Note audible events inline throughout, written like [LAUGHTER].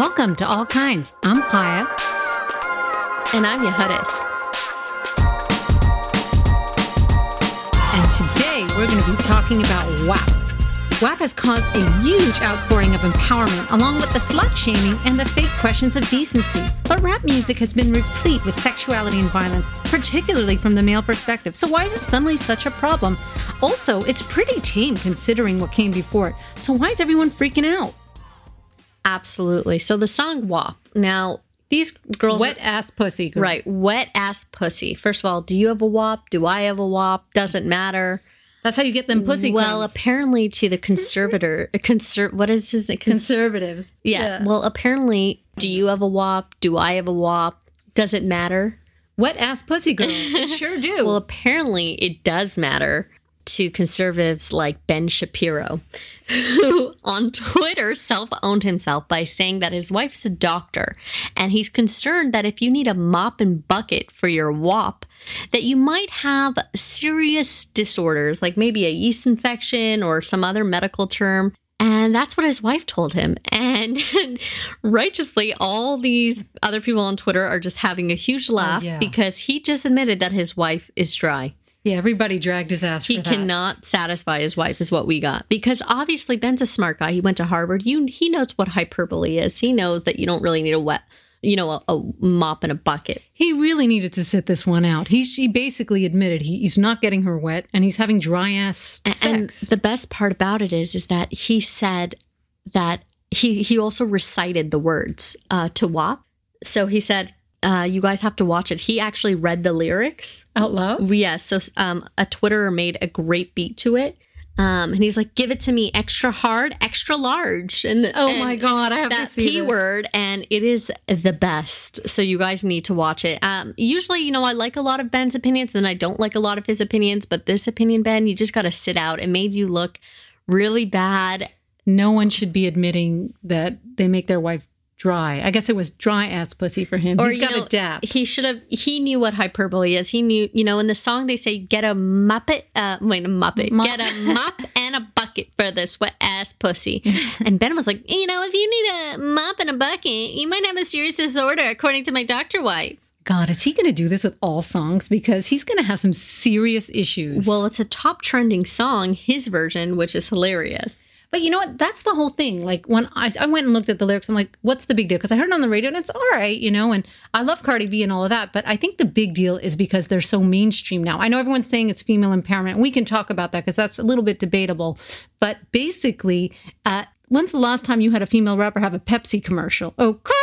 Welcome to All Kinds. I'm Haya. And I'm Yehudis. And today we're going to be talking about WAP. WAP has caused a huge outpouring of empowerment, along with the slut shaming and the fake questions of decency. But rap music has been replete with sexuality and violence, particularly from the male perspective. So why is it suddenly such a problem? Also, it's pretty tame considering what came before it. So why is everyone freaking out? Absolutely. So the song WAP. Now, these girls. Wet ass pussy. Girl. Right. Wet ass pussy. First of all, do you have a WAP? Do I have a WAP? Doesn't matter. That's how you get them pussy. Well, crumbs. apparently, to the conservator, conser- what is his name? Cons- conservatives. yeah. Well, apparently, do you have a WAP? Do I have a WAP? Does it matter? Wet ass pussy girl. It sure do. [LAUGHS] Well, apparently, it does matter to conservatives like Ben Shapiro, who [LAUGHS] on Twitter self owned himself by saying that his wife's a doctor and he's concerned that if you need a mop and bucket for your WAP, that you might have serious disorders like maybe a yeast infection or some other medical term. And that's what his wife told him. [LAUGHS] And righteously, all these other people on Twitter are just having a huge laugh oh, yeah. because he just admitted that his wife is dry yeah, everybody dragged his ass. he that. cannot satisfy his wife is what we got because obviously ben's a smart guy he went to harvard you he knows what hyperbole is he knows that you don't really need a wet you know a, a mop and a bucket He really needed to sit this one out. He he basically admitted he, he's not getting her wet and he's having dry ass sex. and the best part about it is is that he said that he he also recited the words uh, to WAP. So he said, uh, "You guys have to watch it." He actually read the lyrics. out loud. Yes. so um, a Twitterer made a great beat to it. Um, and he's like, "Give it to me extra hard, extra large." And Oh and my god, I have to that see p this. word, and it is the best. So you guys need to watch it. Um, usually, you know, I like a lot of Ben's opinions, and I don't like a lot of his opinions. But this opinion, Ben, you just got to sit out. It made you look really bad. No one should be admitting that they make their wife dry. I guess it was dry ass pussy for him. he's you got know, a dap. He should have. He knew what hyperbole is. He knew. You know, in the song they say, "Get a muppet, uh, wait, a muppet, Mop. get a mop and a bucket for this wet ass pussy." [LAUGHS] and Ben was like, "You know, if you need a mop and a bucket, you might have a serious disorder, according to my doctor wife." God, is he going to do this with all songs? Because he's going to have some serious issues. Well, it's a top trending song, his version, which is hilarious. But you know what? That's the whole thing. Like when I, I went and looked at the lyrics, I'm like, what's the big deal? Because I heard it on the radio and it's all right, you know, and I love Cardi B and all of that. But I think the big deal is because they're so mainstream now. I know everyone's saying it's female empowerment. We can talk about that because that's a little bit debatable. But basically, uh, when's the last time you had a female rapper have a Pepsi commercial? Oh, grr.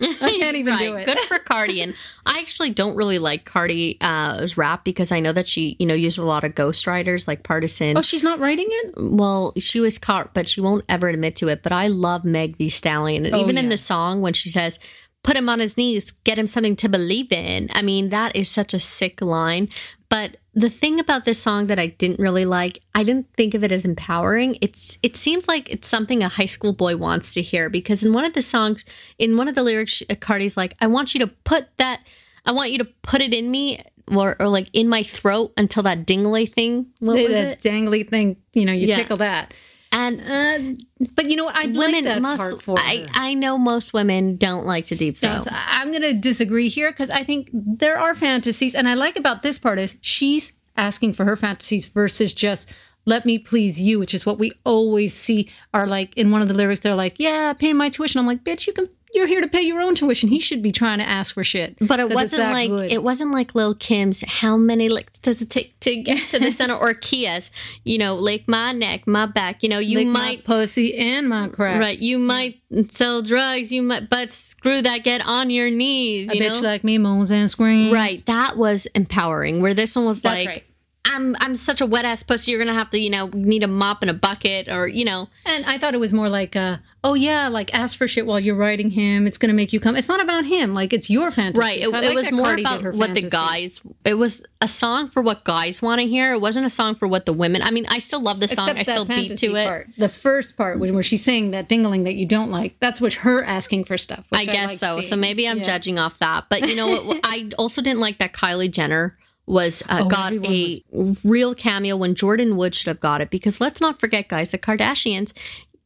[LAUGHS] I can't even do it. Good for Cardi. And I actually don't really like Cardi's uh, rap because I know that she, you know, used a lot of ghostwriters like Pardison. Oh, she's not writing it? well, she was caught, but she won't ever admit to it. But I love Meg Thee Stallion. And Oh, even in the song when she says, put him on his knees, get him something to believe in. I mean, that is such a sick line. But the thing about this song that I didn't really like, I didn't think of it as empowering. It's it seems like it's something a high school boy wants to hear because in one of the songs, in one of the lyrics, uh, Cardi's like, "I want you to put that, I want you to put it in me." Or, or like in my throat until that dingly thing. What was that it? dangly thing, you know, you Yeah. tickle that. And Uh, but you know what? I'd women like that must. part for I. I know most women don't like to deep throat. Yes, I'm going to disagree here because I think there are fantasies, and I like about this part is she's asking for her fantasies versus just let me please you, which is what we always see. Are like in one of the lyrics, they're like, "Yeah, pay my tuition." I'm like, "Bitch, you can. You're here to pay your own tuition." He should be trying to ask for shit, But it wasn't like good. it wasn't like Lil Kim's. How many licks does it take to get to the center? or Khia's, you know, lick my neck, my back. You know, you Lick my might pussy and my crack. right. You might sell drugs. You might, but screw that. Get on your knees. A You bitch like me moans and screams. right. That was empowering. Where this one was That's like. right. I'm I'm such a wet ass pussy. You're gonna have to you know need a mop and a bucket or you know And I thought it was more like, uh, oh yeah, like ask for shit while you're writing him. It's gonna make you come. It's not about him. Like it's your fantasy. Right. It, So it like was more Cardi about what the guys. It was a song for what guys want to hear. It wasn't a song for what the women. I mean, I still love the song. I still beat to it. The first part, when where she's saying that dingling that you don't like, that's what her asking for stuff. I guess like so. So maybe I'm Yeah. judging off that. But you know what? [LAUGHS] I also didn't like that Kylie Jenner was uh, Oh, got a real cameo when Jordyn Wood should have got it because let's not forget, guys, the Kardashians.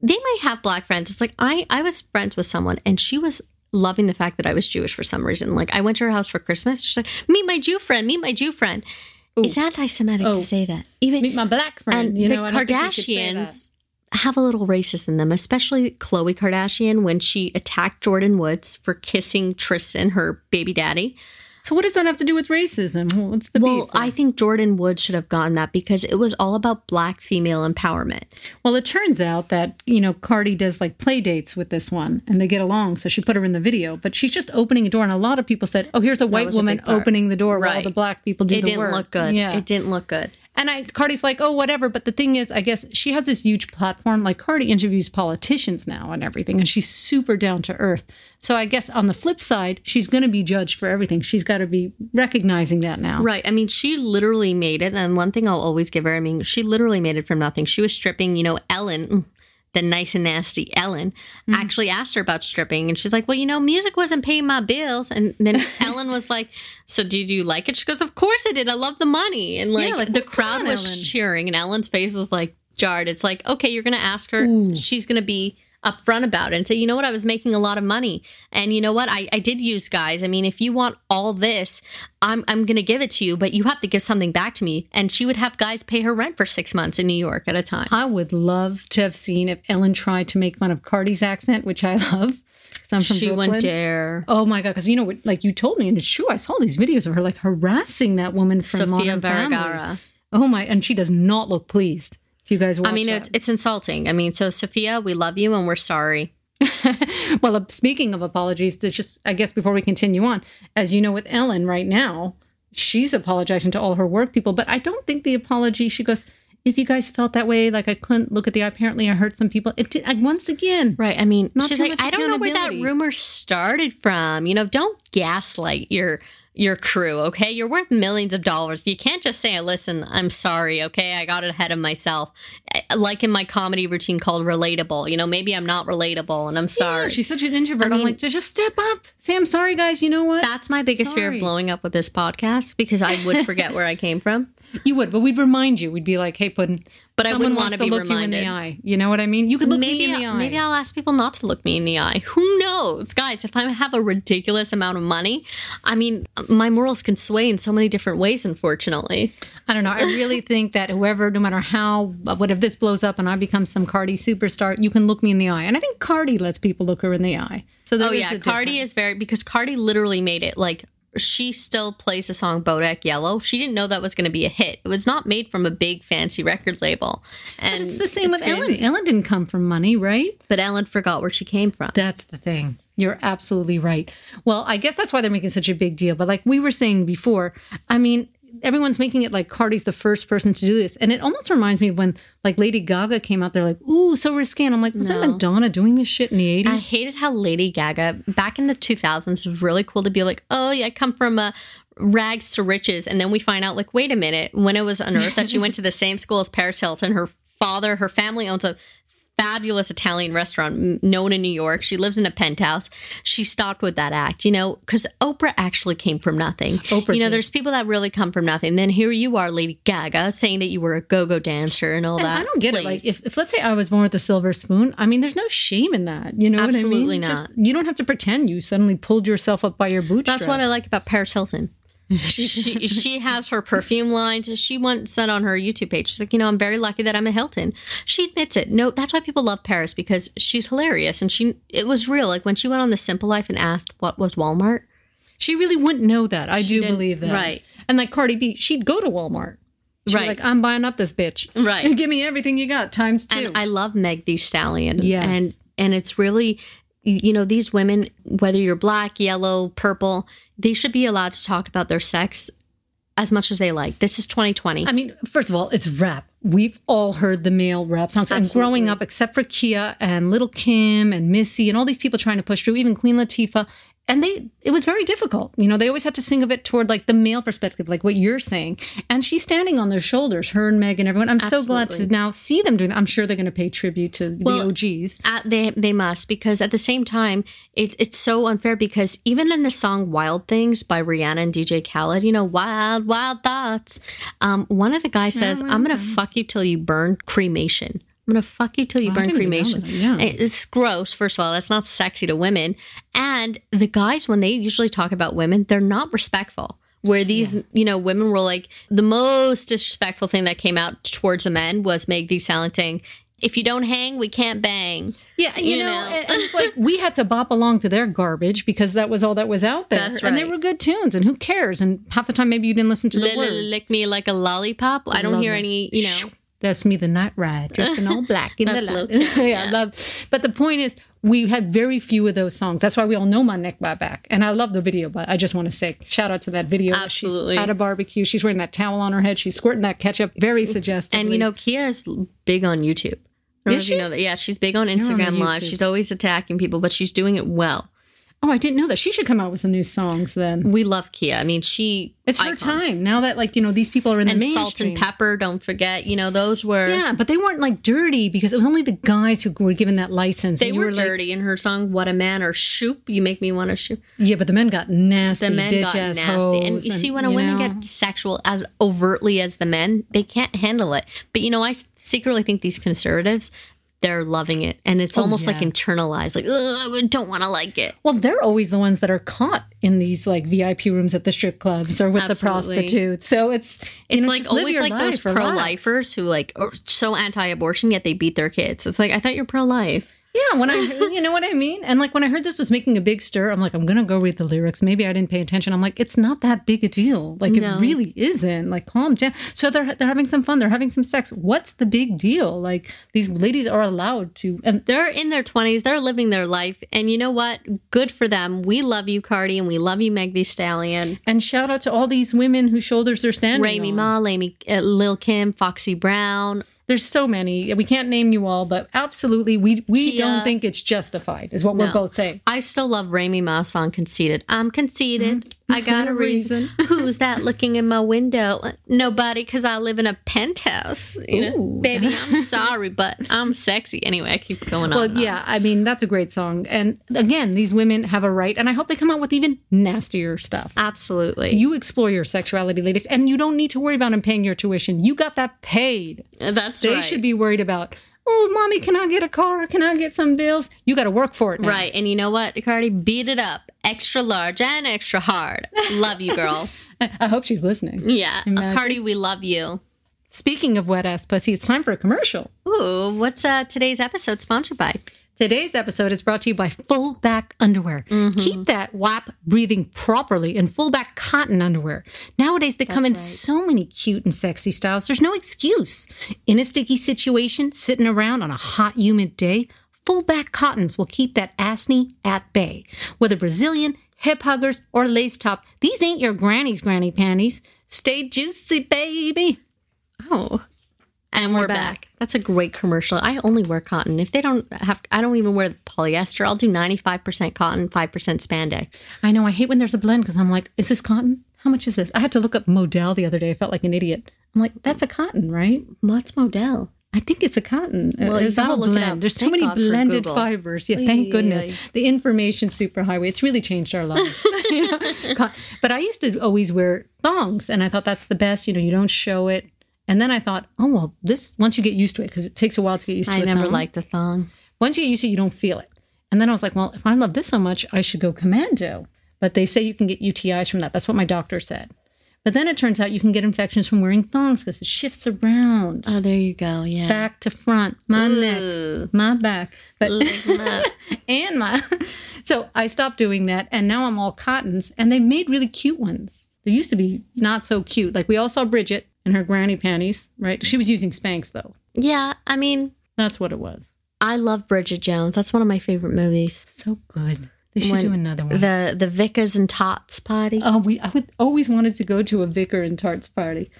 they might have black friends. It's like I I was friends with someone and she was loving the fact that I was Jewish for some reason. Like I went to her house for Christmas. She's like, "Meet my Jew friend. Meet my Jew friend." It's anti-Semitic Oh. to say that. Even Meet my black friend. and you the know, I don't think you could say that. Kardashians have a little racist in them, especially Khloe Kardashian when she attacked Jordyn Woods for kissing Tristan, her baby daddy. So what does that have to do with racism? What's the Well? I think Jordyn Wood should have gotten that because it was all about black female empowerment. Well, it turns out that, you know, Cardi does like play dates with this one and they get along. So she put her in the video, but she's just opening a door. And a lot of people said, oh, here's a white was a woman opening the door while Right. the black people do It the didn't work. look good. Yeah. It didn't look good. And I, Cardi's like, oh, whatever. But the thing is, I guess she has this huge platform. Like Cardi interviews politicians now and everything, and she's super down to earth. So I guess on the flip side, she's going to be judged for everything. She's got to be recognizing that now. Right. I mean, she literally made it. And one thing I'll always give her, I mean, she literally made it from nothing. She was stripping, you know, Ellen, mm, the nice and nasty Ellen, mm-hmm. actually asked her about stripping. And she's like, well, you know, music wasn't paying my bills. And then [LAUGHS] Ellen was like, so did you like it? She goes, of course I did. I love the money. And like, Yeah, like, the crowd on, was Ellen. cheering. And Ellen's face was like jarred. It's like, okay, you're going to ask her. Ooh. She's going to be upfront about it and say, you know what, I was making a lot of money. And you know what? I, I did use guys. I mean, if you want all this, I'm I'm gonna give it to you, but you have to give something back to me. And she would have guys pay her rent for six months in New York at a time. I would love to have seen if Ellen tried to make fun of Cardi's accent, which I [LAUGHS] love. I'm from She Brooklyn. wouldn't dare. Oh my god! Because you know, what, like you told me, and it's true. I saw these videos of her like harassing that woman from Sofia Modern Family. Vergara. Oh my! And she does not look pleased. If you guys I mean, that. it's it's insulting. I mean, so Sofia, we love you and we're sorry. [LAUGHS] well, uh, speaking of apologies, there's just I guess before we continue on, as you know, with Ellen right now, she's apologizing to all her work people, but I don't think the apology. She goes, "If you guys felt that way, like I couldn't look at the. Apparently, I hurt some people. It did I, once again. Right. I mean, Not she's too like, much I don't know where that rumor started from. You know, don't gaslight your your crew, okay? You're worth millions of dollars. You can't just say, listen, I'm sorry, okay? I got ahead of myself. Eh, Like in my comedy routine called relatable. You know, maybe I'm not relatable and I'm sorry. Yeah, she's such an introvert. I I'm mean- like, just step up. Say, I'm sorry, guys. You know what? That's my biggest fear of blowing up with this podcast because I would forget [LAUGHS] where I came from. You would, but we'd remind you. We'd be like, "Hey, Puddin." But I wouldn't wanna be look you in the eye. You know what I mean? You could look maybe me in the eye. maybe I'll ask people not to look me in the eye. Who knows, guys? If I have a ridiculous amount of money, I mean, my morals can sway in so many different ways. Unfortunately, I don't know. I really [LAUGHS] think that whoever, no matter how, what if this blows up and I become some Cardi superstar, you can look me in the eye. And I think Cardi lets people look her in the eye. So oh yeah, Cardi difference. is very because Cardi literally made it like. She still plays the song Bodak Yellow. She didn't know that was going to be a hit. It was not made from a big fancy record label. And It's the same with crazy. Ellen. Ellen didn't come from money, right? But Ellen forgot where she came from. That's the thing. You're absolutely right. Well, I guess that's why they're making such a big deal. But like we were saying before, I mean, everyone's making it like Cardi's the first person to do this. And it almost reminds me of when like Lady Gaga came out there like, ooh, so risque. And I'm like, was that No. Madonna doing this shit in the 80s? I hated how Lady Gaga back in the 2000s was really cool to be like, oh yeah, I come from a rags to riches, and then we find out like, wait a minute, when it was unearthed that she went to the same school as Paris Hilton, her father, her family owns a fabulous Italian restaurant known in New York. She lived in a penthouse. She stopped with that act, you know, because Oprah actually came from nothing. Oprah you know, did. there's people that really come from nothing. Then here you are, Lady Gaga, saying that you were a go-go dancer and all And that. I don't get it. Like, if, if let's say I was born with a silver spoon, I mean, there's no shame in that. You know Absolutely what I mean? not. Just, you don't have to pretend you suddenly pulled yourself up by your bootstraps. That's what I like about Paris Hilton. She, she she has her perfume lines. She once said on her YouTube page, she's like, you know, I'm very lucky that I'm a Hilton. She admits it. No, that's why people love Paris because she's hilarious and she it was real. Like when she went on the Simple Life and asked what was Walmart. She really wouldn't know that. I do believe that. right. And like Cardi B, she'd go to Walmart. She'd Right. like, I'm buying up this bitch. Right. [LAUGHS] Give me everything you got times two. And I love Meg Thee Stallion. Yes. And and it's really you know, these women, whether you're black, yellow, purple, they should be allowed to talk about their sex as much as they like. This is 2020. I mean, first of all, it's rap. We've all heard the male rap songs. And growing up, except for Khia and Little Kim and Missy and all these people trying to push through, even Queen Latifah. And they, it was very difficult. You know, they always had to sing of it toward like the male perspective, like what you're saying. And she's standing on their shoulders, her and Meg and everyone. I'm so glad to now see them doing that. I'm sure they're going to pay tribute to Well, the OGs. Uh, they they must because at the same time it, it's so unfair because even in the song "Wild Things" by Rihanna and DJ Khaled, you know, wild wild thoughts. Um, one of the guys says, "I'm gonna fuck you till you burn." Cremation. I'm gonna fuck you till you I burn didn't even know cremation. yeah. It's gross, first of all. That's not sexy to women. And the guys, when they usually talk about women, they're not respectful. Where these, you know, women were like, the most disrespectful thing that came out towards the men was Meg Thee Stallion saying, if you don't hang, we can't bang. Yeah, you, You know, know. and- like we had to bop along to their garbage because that was all that was out there. That's right. And they were good tunes, and who cares? And half the time, maybe you didn't listen to the li- words. Lick me like a lollipop. I don't hear any, you know. That's me, the night ride, dressed in all black in [LAUGHS] the light. [LAUGHS] Yeah, I love. But the point is, we had very few of those songs. That's why we all know "My Neck, by Back," and I love the video. But I just want to say, shout out to that video. Absolutely. she's at a barbecue. She's wearing that towel on her head. She's squirting that ketchup. Very suggestive. And you know, Khia is big on YouTube. I don't know Is if you she? know that. Yeah, she's big on on Instagram Live. YouTube. She's always attacking people, but she's doing it well. Oh, I didn't know that. She should come out with some new songs. Then We love Khia. I mean, she it's her icon. time now that like you know these people are in And the Salt-N-Pepa, don't forget. You know, those were Yeah, but they weren't like dirty because it was only the guys who were given that license. they and were, like, dirty in her song "What a Man" or "Shoop." You make me want to Shoop. yeah, but the men got nasty. The men got nasty, and you see when a woman know? get sexual as overtly as the men, they can't handle it. But you know, I secretly think these conservatives. They're loving it, and it's oh, almost like Oh, internalized. Like, I don't want to like it. Well, they're always the ones that are caught in these like VIP rooms at the strip clubs or with the prostitutes. So it's It's know, like always like those life, relax. pro-lifers who like are so anti-abortion yet they beat their kids. It's like I thought you're pro-life. Yeah, when I [LAUGHS] you know what I mean, and like when I heard this was making a big stir, I'm like, I'm gonna go read the lyrics. Maybe I didn't pay attention. I'm like, it's not that big a deal. Like No. it really isn't. Like calm down. So they're they're having some fun. They're having some sex. What's the big deal? Like these ladies are allowed to, and They're in their 20s, they're living their life, and you know what? Good for them. We love you, Cardi, and we love you, Meg Thee Stallion, and shout out to all these women whose shoulders they're standing. Remy on. Ma, Lamy, uh, Lil Kim, Foxy Brown. There's so many. We can't name you all, but absolutely, we we Khia. don't think it's justified. Is what we're both saying. I still love Remy Ma's song "Conceited." I'm conceited. Mm-hmm. I [LAUGHS] got a reason. [LAUGHS] Who's that looking in my window? Nobody, because I live in a penthouse. You know, Ooh. baby, I'm sorry, but [LAUGHS] I'm sexy. Anyway, I keep going on. Well, and on. yeah, I mean that's a great song, and again, these women have a right, and I hope they come out with even nastier stuff. absolutely. You explore your sexuality, ladies, and you don't need to worry about them paying your tuition. You got that paid. That's They right. should be worried about. Oh, mommy, can I get a car? Can I get some bills? You got to work for it. Now. Right. And you know what, Cardi? Beat it up. Extra large and extra hard. Love you, girl. [LAUGHS] I hope she's listening. Yeah. Imagine. Cardi, we love you. Speaking of wet ass pussy, it's time for a commercial. Ooh, what's uh, today's episode sponsored by? Today's episode is brought to you by Full Back Underwear. Mm-hmm. Keep that WAP breathing properly in full back cotton underwear. Nowadays, they come in so many cute and sexy styles. There's no excuse. In a sticky situation, sitting around on a hot, humid day, full back cottons will keep that acne at bay. Whether Brazilian, hip huggers, or lace top, these ain't your granny's granny panties. Stay juicy, baby. Oh. And we're, back. back. That's a great commercial. I only wear cotton. If they don't have, I don't even wear polyester. I'll do 95% cotton, 5% spandex. I know. I hate when there's a blend because I'm like, is this cotton? How much is this? I had to look up Modal the other day. I felt like an idiot. I'm like, that's a cotton, right? What's Modal? I think it's a cotton. Well, it's you gotta all look it blend. There's so many God blended fibers. Yeah, thank goodness. The information superhighway. It's really changed our lives. [LAUGHS] [LAUGHS] You know? But I used to always wear thongs, and I thought that's the best. You know, you don't show it. And then I thought, oh well, this once you get used to it, because it takes a while to get used to it. I never liked the thong. Once you get used to it, you don't feel it. And then I was like, well, if I love this so much, I should go commando. But they say you can get UTIs from that. That's what my doctor said. But then it turns out you can get infections from wearing thongs because it shifts around Oh, there you go. Yeah. back to front, my Ooh. neck, my back, but [LAUGHS] and my. [LAUGHS] So I stopped doing that, and now I'm all cottons, and they made really cute ones. They used to be not so cute. Like we all saw Bridget in her granny panties, right? She was using Spanx though. yeah. I mean, That's what it was. I love Bridget Jones. That's one of my favorite movies. So good. They should When do another one. The the Vicars and Tarts party. Oh, we I would always wanted to go to a Vicar and Tarts party.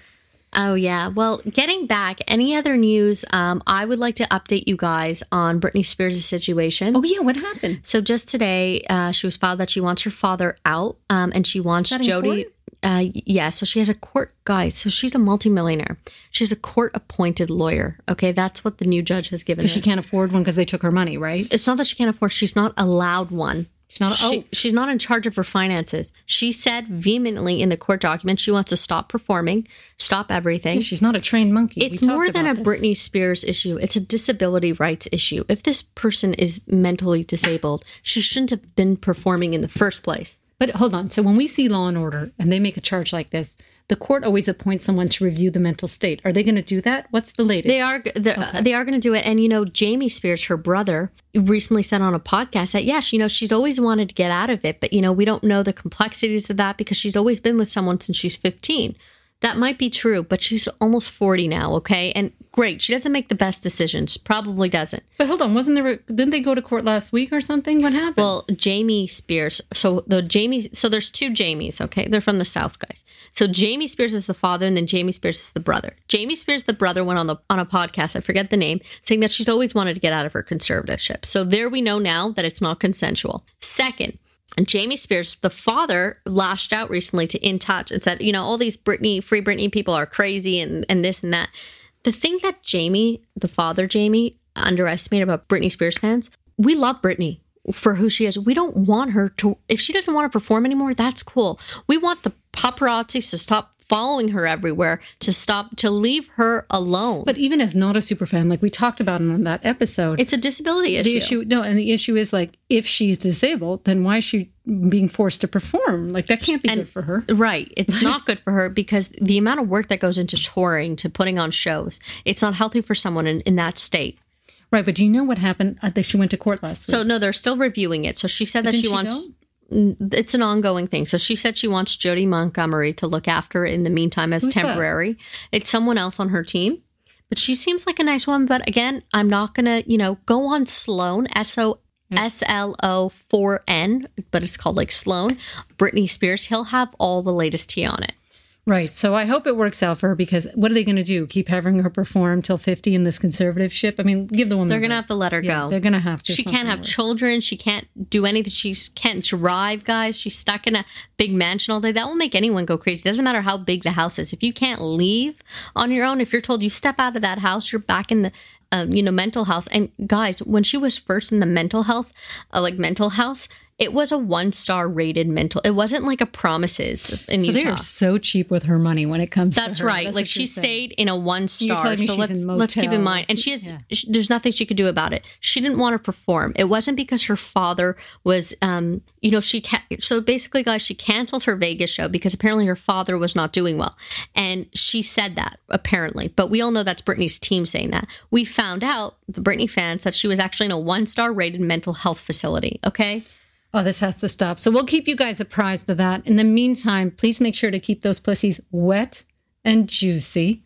Oh yeah. Well, getting back, any other news? Um, I would like to update you guys on Britney Spears' situation. Oh yeah, what happened? So just today, uh, she was filed that she wants her father out, um, and she wants Jodi. Court? Uh, yeah, so she has a court guy. So she's a multimillionaire. She's a court-appointed lawyer. Okay, that's what the new judge has given her. She can't afford one because they took her money, right? it's not that she can't afford. She's not allowed one She's not. She, oh, she's not in charge of her finances. She said vehemently in the court document she wants to stop performing, stop everything. she's not a trained monkey. It's more than a this. Britney Spears issue. It's a disability rights issue. If this person is mentally disabled, she shouldn't have been performing in the first place. But hold on. So when we see Law and Order and they make a charge like this, the court always appoints someone to review the mental state. Are they going to do that? What's the latest? They are they're- they are going to do it. And you know, Jamie Spears, her brother, recently said on a podcast that yes, you know, she's always wanted to get out of it, but you know, we don't know the complexities of that because she's always been with someone since she's 15. That might be true, but she's almost 40 now, okay? And great, she doesn't make the best decisions. Probably doesn't. But hold on, wasn't there? Didn't they go to court last week or something? What happened? Well, Jamie Spears. So the Jamie. So there's two Jamies. Okay, they're from the South, guys. So Jamie Spears is the father, and then Jamie Spears is the brother. Jamie Spears, the brother, went on the on a podcast. I forget the name, saying that she's always wanted to get out of her conservatorship. So there we know now that it's not consensual. Second. Jamie Spears, the father, lashed out recently to In Touch and said, you know, all these Britney, free Britney people are crazy and, and this and that. The thing that Jamie, the father Jamie, underestimated about Britney Spears fans, we love Britney for who she is. We don't want her to, if she doesn't want to perform anymore, that's cool. We want the paparazzi to stop following her everywhere, to stop, to leave her alone. but even as not a super fan, like we talked about in that episode, it's a disability issue. the issue. No, and the issue is like if she's disabled, then why is she being forced to perform? Like that can't be good for her. Right. It's not good for her because the amount of work that goes into touring, to putting on shows, it's not healthy for someone in, in that state. Right, but do you know what happened? I think she went to court last week. So no, they're still reviewing it. So she said that she she wants. Mm, It's an ongoing thing. So she said she wants Jodi Montgomery to look after it in the meantime as Who's that? temporary. It's someone else on her team, but she seems like a nice woman. But again, I'm not gonna, you know, go on Sloan S O S L O 4 N, but it's called like Sloan. Britney Spears. He'll have all the latest tea on it. Right. So I hope it works out for her because what are they going to do? Keep having her perform till 50 in this conservative ship? I mean, give the woman. They're gonna have to let her Yeah, go. They're going to have to. She can't have children. She can't do anything. She can't drive, guys. She's stuck in a big mansion all day. That will make anyone go crazy. It doesn't matter how big the house is. If you can't leave on your own, if you're told you step out of that house, you're back in the, um, you know, mental house. And guys, when she was first in the mental health, uh, like mental house, it was a one star rated mental. It wasn't like a promises in So They're so cheap with her money when it comes That's right. like she stayed in a one star. So let's let's keep in mind. And she has. Yeah. sh there's nothing she could do about it. She didn't want to perform. It wasn't because her father was. Um, you know, she ca- so basically, guys, she canceled her Vegas show because apparently her father was not doing well, and she said that apparently. But we all know that's Britney's team saying that. We found out the Britney fans that she was actually in a one star rated mental health facility. Okay. Oh, this has to stop. So we'll keep you guys apprised of that. In the meantime, please make sure to keep those pussies wet and juicy.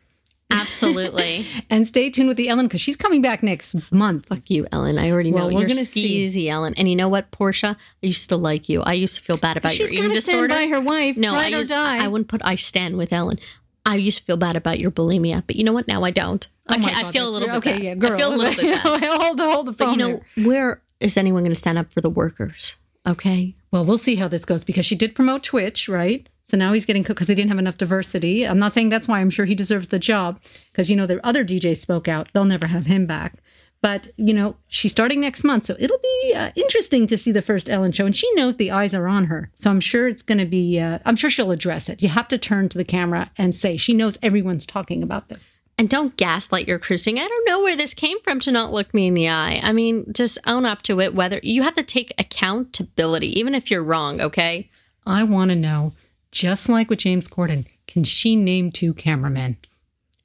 Absolutely. [LAUGHS] And stay tuned with the Ellen because she's coming back next month. Fuck you, Ellen. I already know Well, we're you're gonna see. skeezy, Ellen. And you know what, Portia? I used to like you. I used to feel bad about She's your eating to stand by her wife. no, I used, die. I wouldn't put I stand with Ellen. I used to feel bad about your bulimia, but you know what? Now I don't. Oh I, my I feel a little bit Okay, bad. yeah, girl. I feel a little bit bad. [LAUGHS] hold the hold the phone. But you know, there. where is anyone going to stand up for the workers? Okay. Well, we'll see how this goes because she did promote Twitch, right? So now he's getting cooked because they didn't have enough diversity. I'm not saying that's why I'm sure he deserves the job because you know the other DJ spoke out. They'll never have him back. But you know she's starting next month, so it'll be uh, interesting to see the first Ellen show, and she knows the eyes are on her. So I'm sure it's going to be. Uh, I'm sure she'll address it. You have to turn to the camera and say she knows everyone's talking about this. And don't gaslight your cruising. I don't know where this came from to not look me in the eye. I mean, just own up to it. Whether you have to take accountability, even if you're wrong, okay? I want to know, just like with James Corden, can she name two cameramen?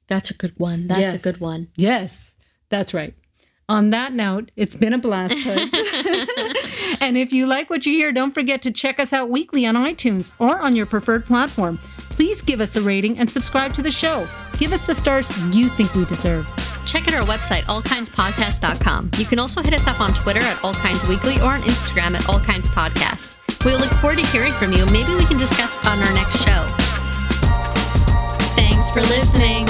That's a good one. That's a good one. Yes, that's right. On that note, it's been a blast, [LAUGHS] [LAUGHS] and if you like what you hear, don't forget to check us out weekly on iTunes or on your preferred platform. Please give us a rating and subscribe to the show. Give us the stars you think we deserve. Check out our website, allkindspodcast.com. You can also hit us up on Twitter at All Kinds Weekly or on Instagram at All Kinds Podcast. We look forward to hearing from you. Maybe we can discuss on our next show. Thanks for listening.